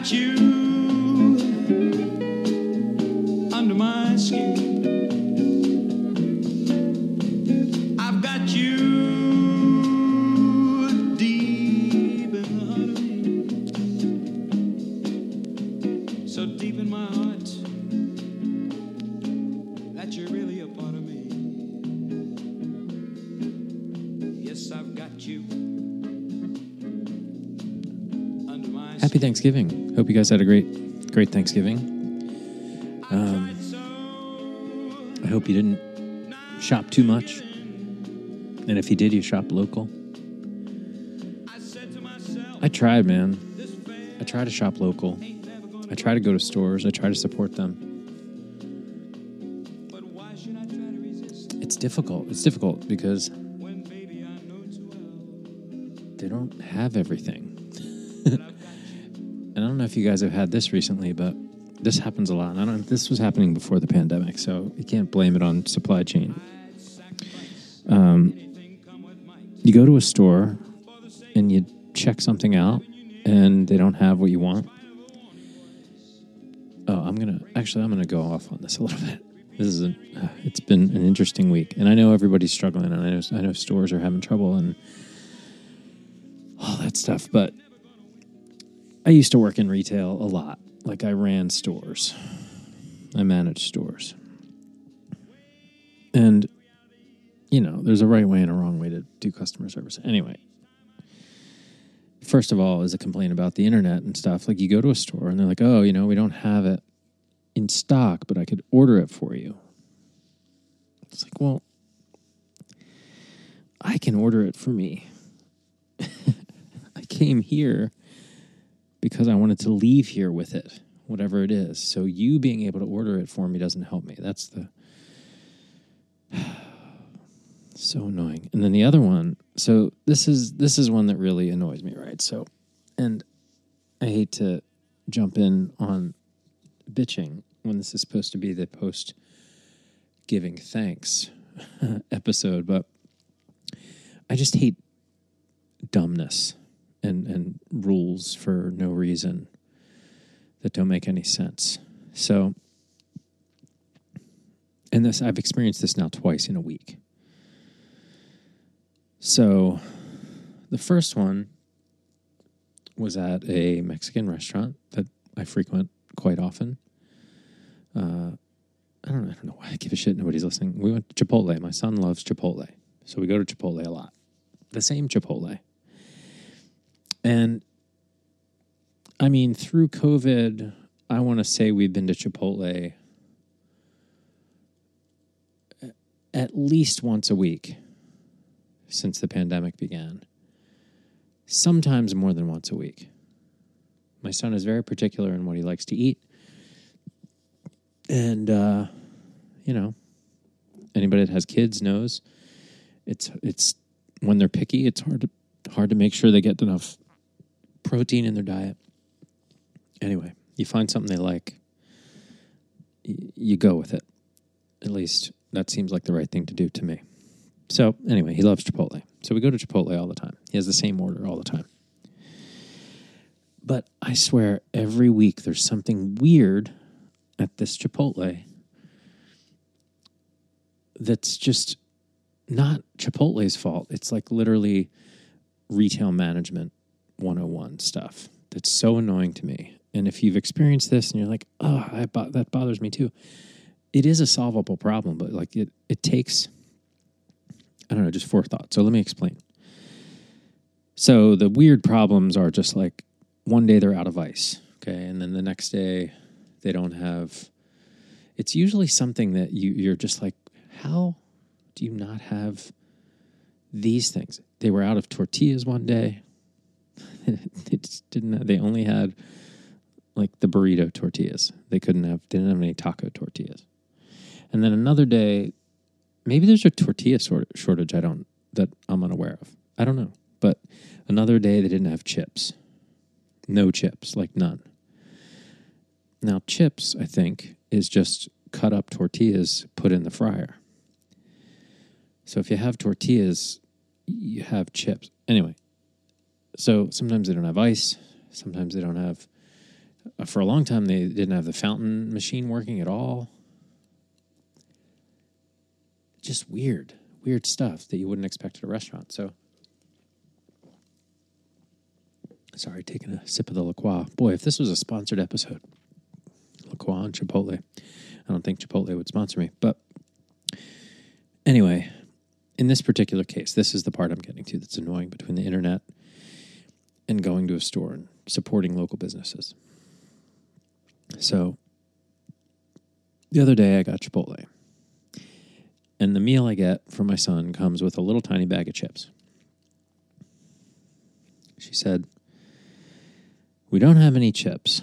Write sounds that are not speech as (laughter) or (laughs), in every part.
got you under my skin. I've got you deep in the heart of me. So deep in my heart that you're really a part of me. Yes, I've got you Happy Thanksgiving. Hope you guys had a great, great Thanksgiving. Um, I hope you didn't shop too much. And if you did, you shop local. I tried, man. I try to shop local. I try to go to stores. I try to support them. It's difficult. It's difficult because they don't have everything. (laughs) and I don't know if you guys have had this recently, but this happens a lot. And I don't. This was happening before the pandemic, so you can't blame it on supply chain. Um, you go to a store and you check something out, and they don't have what you want. Oh, I'm gonna actually. I'm gonna go off on this a little (laughs) bit. This is a. Uh, it's been an interesting week, and I know everybody's struggling, and I know I know stores are having trouble, and all that stuff. But I used to work in retail a lot. Like I ran stores, I managed stores. And, you know, there's a right way and a wrong way to do customer service. Anyway, first of all, is a complaint about the internet and stuff. Like you go to a store and they're like, oh, you know, we don't have it in stock, but I could order it for you. It's like, well, I can order it for me. (laughs) I came here because I wanted to leave here with it, whatever it is. So you being able to order it for me doesn't help me. That's the (sighs) so annoying. And then the other one, so this is this is one that really annoys me, right? So and I hate to jump in on bitching when this is supposed to be the post giving thanks (laughs) episode, but I just hate dumbness and and rules for no reason that don't make any sense. So and this I've experienced this now twice in a week. So the first one was at a Mexican restaurant that I frequent quite often. Uh, I don't, I don't know why I give a shit. Nobody's listening. We went to Chipotle. My son loves Chipotle, so we go to Chipotle a lot. The same Chipotle. And I mean, through COVID, I want to say we've been to Chipotle at least once a week since the pandemic began. Sometimes more than once a week. My son is very particular in what he likes to eat. And, uh, you know, anybody that has kids knows it's, it's, when they're picky, it's hard to, hard to make sure they get enough protein in their diet. Anyway, you find something they like, you go with it. At least that seems like the right thing to do to me. So, anyway, he loves Chipotle. So we go to Chipotle all the time. He has the same order all the time. But I swear, every week there's something weird at this Chipotle that's just not Chipotle's fault. It's like literally retail management 101 stuff that's so annoying to me. And if you've experienced this and you're like, oh, bo- that bothers me too, it is a solvable problem, but like it, it takes, I don't know, just forethought. So let me explain. So the weird problems are just like one day they're out of ice, okay, and then the next day they don't have. It's usually something that you you're just like, how do you not have these things? They were out of tortillas one day. Didn't. They only had like the burrito tortillas. They couldn't have. Didn't have any taco tortillas. And then another day, maybe there's a tortilla shortage. I don't that I'm unaware of. I don't know. But another day they didn't have chips. No chips, like none. Now chips, I think, is just cut up tortillas put in the fryer. So if you have tortillas, you have chips. Anyway, so sometimes they don't have ice. Sometimes they don't have Uh, For a long time, they didn't have the fountain machine working at all. Just weird, weird stuff that you wouldn't expect at a restaurant. So, sorry, taking a sip of the La Croix. Boy, if this was a sponsored episode, La Croix and Chipotle, I don't think Chipotle would sponsor me. But anyway, in this particular case, this is the part I'm getting to that's annoying between the internet and going to a store and supporting local businesses. So the other day I got Chipotle. And the meal I get for my son comes with a little tiny bag of chips. She said, We don't have any chips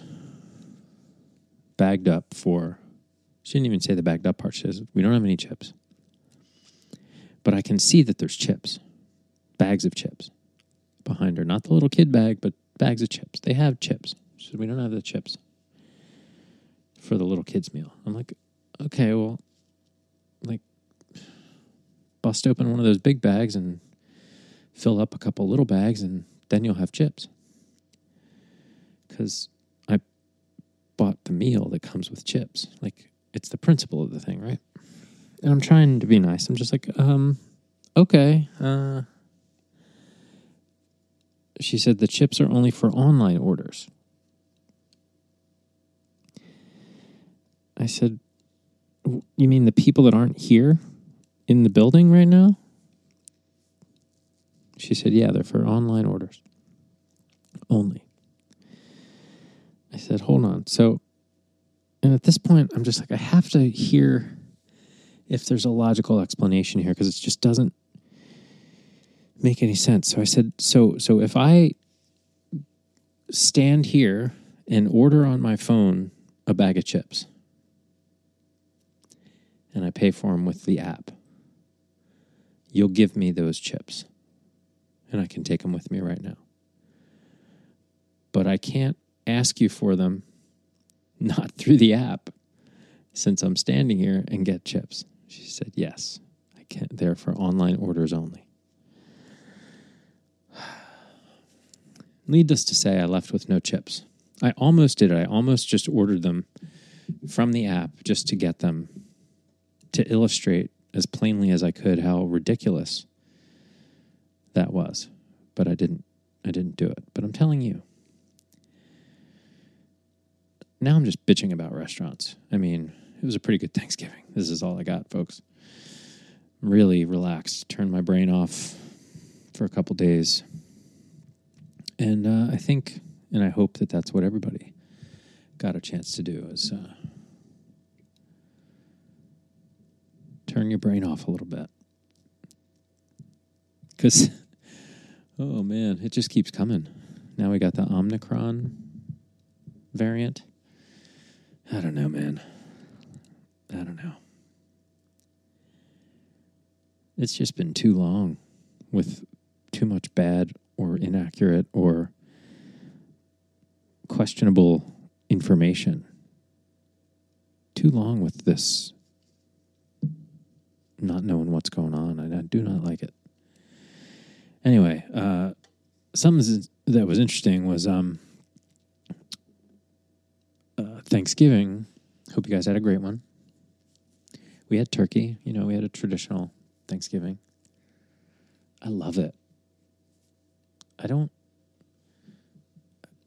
bagged up for. She didn't even say the bagged up part. She says, We don't have any chips. But I can see that there's chips, bags of chips behind her. Not the little kid bag, but bags of chips. They have chips. She said, We don't have the chips for the little kids' meal. I'm like, Okay, well, like, bust open one of those big bags and fill up a couple little bags, and then you'll have chips. Because I bought the meal that comes with chips. Like, it's the principle of the thing, right? And I'm trying to be nice. I'm just like, um, okay. Uh, she said the chips are only for online orders. I said, You mean the people that aren't here in the building right now? She said, Yeah, they're for online orders only. I said, Hold on. So, and at this point, I'm just like, I have to hear if there's a logical explanation here because it just doesn't make any sense. So I said, So, so if I stand here and order on my phone a bag of chips and I pay for them with the app, you'll give me those chips and I can take them with me right now. But I can't ask you for them (laughs) not through the app since I'm standing here and get chips. She said, Yes, I can't. They're for online orders only. Needless to say, I left with no chips. I almost did it. I almost just ordered them from the app just to get them to illustrate as plainly as I could how ridiculous that was. But I didn't I didn't do it. But I'm telling you. Now I'm just bitching about restaurants. I mean, it was a pretty good Thanksgiving. This is all I got, folks. Really relaxed, turned my brain off for a couple days. And uh, I think and I hope that that's what everybody got a chance to do is uh, turn your brain off a little bit. Because, (laughs) oh man, it just keeps coming. Now we got the Omicron variant. I don't know, man. I don't know. It's just been too long with too much bad or inaccurate or questionable information. Too long with this not knowing what's going on. I do not like it. Anyway, uh, something that was interesting was um, uh, Thanksgiving. Hope you guys had a great one. We had turkey. You know, we had a traditional Thanksgiving. I love it. I don't.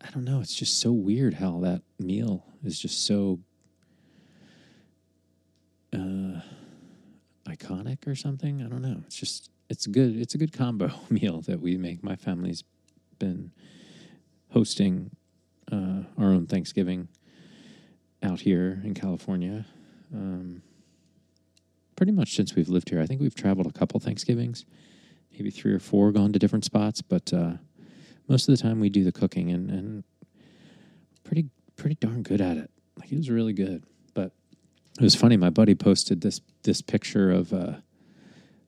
I don't know. It's just so weird how that meal is just so uh, iconic or something. I don't know. It's just it's good. It's a good combo (laughs) meal that we make. My family's been hosting uh, our own Thanksgiving out here in California. Um, pretty much since we've lived here. I think we've traveled a couple Thanksgivings, maybe three or four, gone to different spots, but uh, most of the time we do the cooking and, and pretty pretty darn good at it. Like it was really good. But it was funny. My buddy posted this this picture of uh,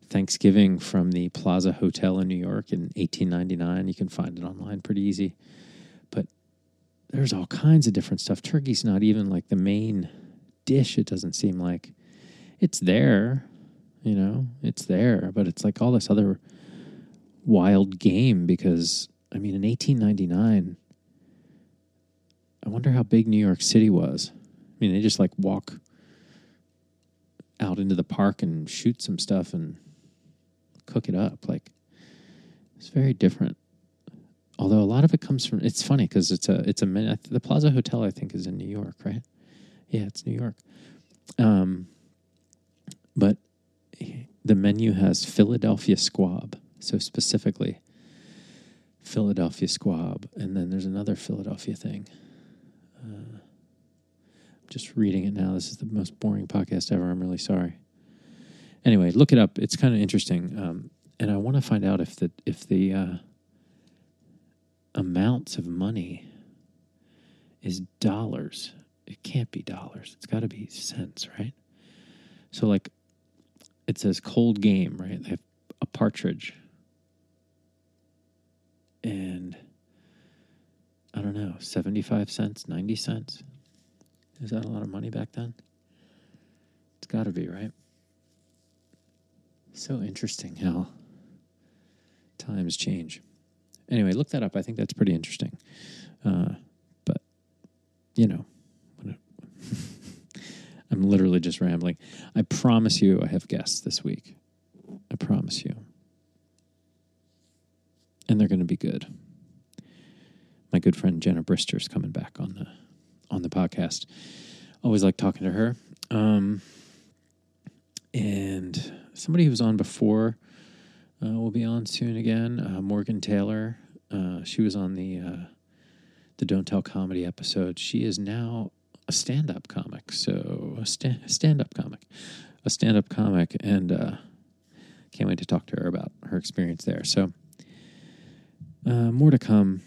Thanksgiving from the Plaza Hotel in New York in 1899. You can find it online pretty easy. But there's all kinds of different stuff. Turkey's not even like the main dish. It doesn't seem like it's there. You know, it's there, but it's like all this other wild game because I mean, in 1899, I wonder how big New York City was. I mean, they just like walk out into the park and shoot some stuff and cook it up. Like it's very different. Although a lot of it comes from, it's funny because it's a it's a the Plaza Hotel I think is in New York, right? Yeah, it's New York. Um, but the menu has Philadelphia squab, so specifically Philadelphia squab, and then there's another Philadelphia thing. Uh, just reading it now. This is the most boring podcast ever. I'm really sorry. Anyway, look it up. It's kind of interesting, um, and I want to find out if the if the uh, amounts of money is dollars. It can't be dollars. It's got to be cents, right? So, like, it says cold game, right? They have a partridge, and I don't know, seventy-five cents, ninety cents. Is that a lot of money back then? It's got to be, right? So interesting how times change. Anyway, look that up. I think that's pretty interesting. Uh, but, you know, I'm literally just rambling. I promise you, I have guests this week. I promise you. And they're going to be good. My good friend Jenna Brister is coming back on the on the podcast. Always like talking to her. Um, and somebody who was on before uh, will be on soon again. Uh, Morgan Taylor. Uh, she was on the uh, the Don't Tell comedy episode. She is now a stand up comic. So a sta- stand up comic, a stand up comic, and uh, can't wait to talk to her about her experience there. So uh, more to come,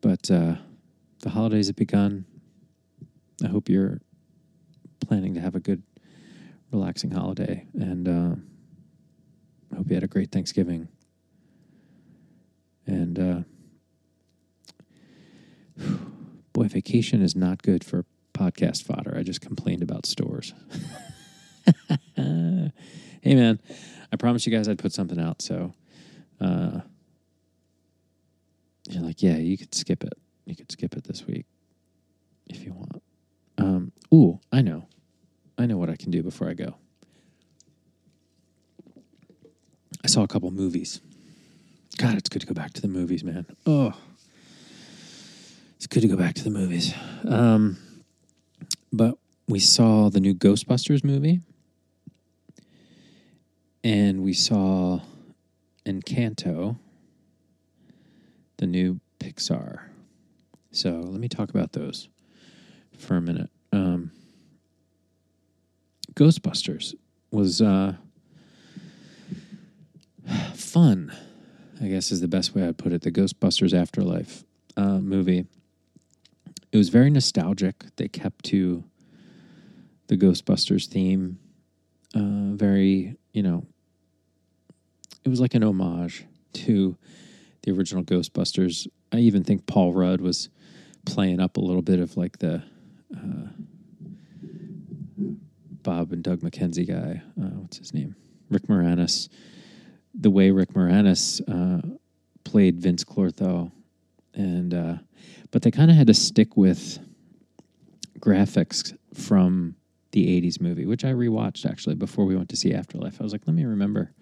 but uh, the holidays have begun. I hope you're planning to have a good, relaxing holiday, and uh, I hope you had a great Thanksgiving. And uh, (sighs) boy, vacation is not good for podcast fodder. I just complained about stores. (laughs) hey, man, I promised you guys I'd put something out. So, uh, you're like, yeah, you could skip it. You could skip it this week if you want. Um, ooh, I know. I know what I can do before I go. I saw a couple movies. God, it's good to go back to the movies, man. Oh, it's good to go back to the movies. Um, but we saw the new Ghostbusters movie, and we saw Encanto, the new Pixar. So let me talk about those for a minute. Um, Ghostbusters was uh, fun, I guess is the best way I'd put it. The Ghostbusters Afterlife uh, movie. It was very nostalgic. They kept to the Ghostbusters theme. Uh, very, you know, it was like an homage to the original Ghostbusters. I even think Paul Rudd was playing up a little bit of like the uh, Bob and Doug McKenzie guy. Uh, what's his name? Rick Moranis. The way Rick Moranis uh, played Vinz Clortho, and uh, but they kind of had to stick with graphics from the '80s movie, which I rewatched actually before we went to see Afterlife. I was like, let me remember.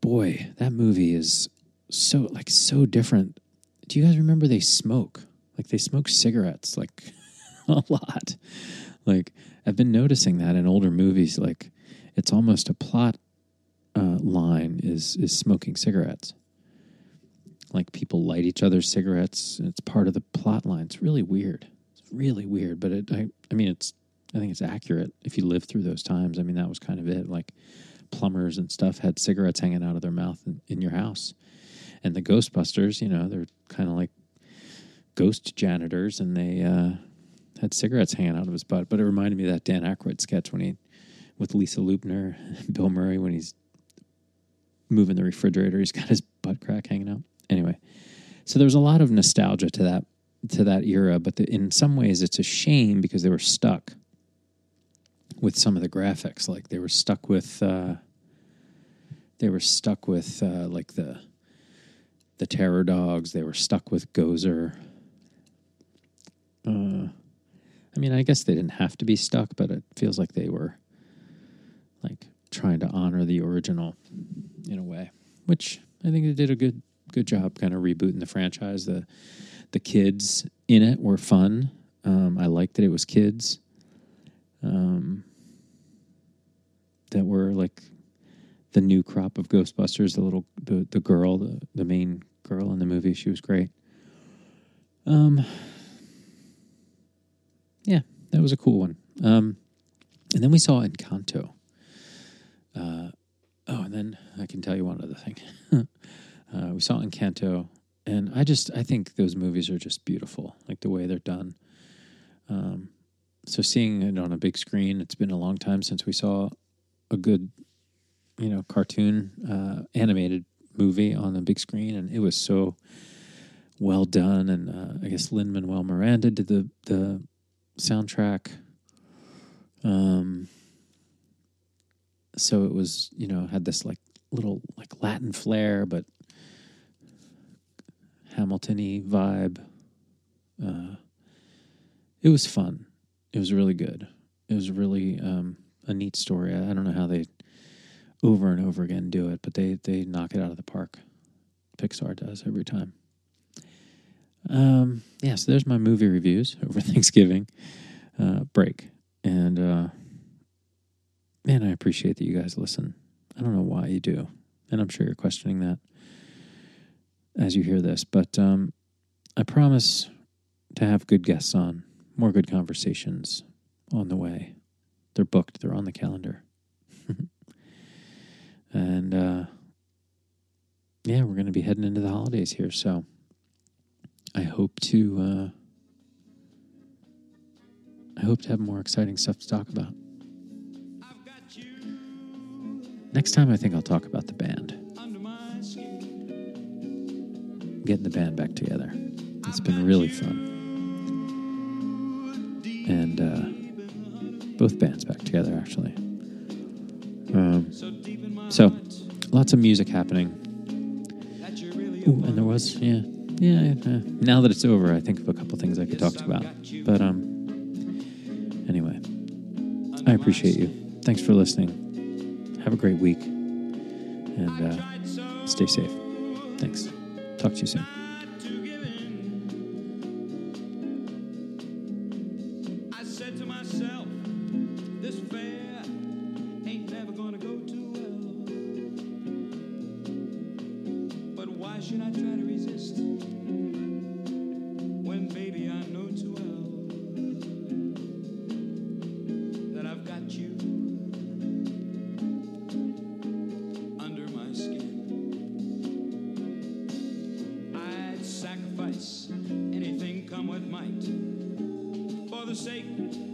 Boy, that movie is so like so different. Do you guys remember they smoke? Like they smoke cigarettes like (laughs) a lot. Like I've been noticing that in older movies like it's almost a plot uh, line is is smoking cigarettes. Like people light each other's cigarettes. It's part of the plot line. It's really weird. It's really weird, but it I I mean it's I think it's accurate if you live through those times. I mean that was kind of it. Like plumbers and stuff had cigarettes hanging out of their mouth in, in your house. And the Ghostbusters, you know, they're kind of like ghost janitors and they uh, had cigarettes hanging out of his butt. But it reminded me of that Dan Aykroyd sketch when he, with Lisa Loopner, (laughs) Bill Murray, when he's moving the refrigerator, he's got his butt crack hanging out. Anyway, so there's a lot of nostalgia to that to that era, but the, in some ways it's a shame because they were stuck with some of the graphics. Like they were stuck with uh, they were stuck with uh, like the the terror dogs. They were stuck with Gozer. Uh, I mean, I guess they didn't have to be stuck, but it feels like they were like trying to honor the original in a way, which I think they did a good good job kind of rebooting the franchise. The the kids in it were fun. Um, I liked that it was kids um, that were like the new crop of Ghostbusters. The little the the girl, the the main girl in the movie, she was great. Um, yeah, that was a cool one. Um, and then we saw Encanto. Uh, oh, and then I can tell you one other thing. (laughs) uh, we saw Encanto, and I just I think those movies are just beautiful, like the way they're done. Um, so seeing it on a big screen, it's been a long time since we saw a good, you know, cartoon uh, animated movie on the big screen, and it was so well done. And uh, I guess Lin Manuel Miranda did the the soundtrack. Um, so it was, you know, had this like little like Latin flair, but Hamilton-y vibe. Uh, it was fun. It was really good. It was really um, a neat story. I, I don't know how they over and over again do it, but they they knock it out of the park. Pixar does every time. Um, yeah, so there's my movie reviews (laughs) over Thanksgiving uh, break, and uh, man, I appreciate that you guys listen. I don't know why you do, and I'm sure you're questioning that as you hear this, but um, I promise to have good guests on, more good conversations on the way. They're booked. They're on the calendar. (laughs) and uh, yeah, we're going to be heading into the holidays here, so I hope to. Uh, I hope to have more exciting stuff to talk about. Next time, I think I'll talk about the band, getting the band back together. It's been really fun, and uh, both bands back together actually. Um, So lots of music happening. Ooh, and there was, yeah, yeah. uh, now that it's over, I think of a couple things I could talk about. But um, anyway, I appreciate you. Thanks for listening. Have a great week, and uh, stay safe. Thanks. Talk to you soon. Come for the sake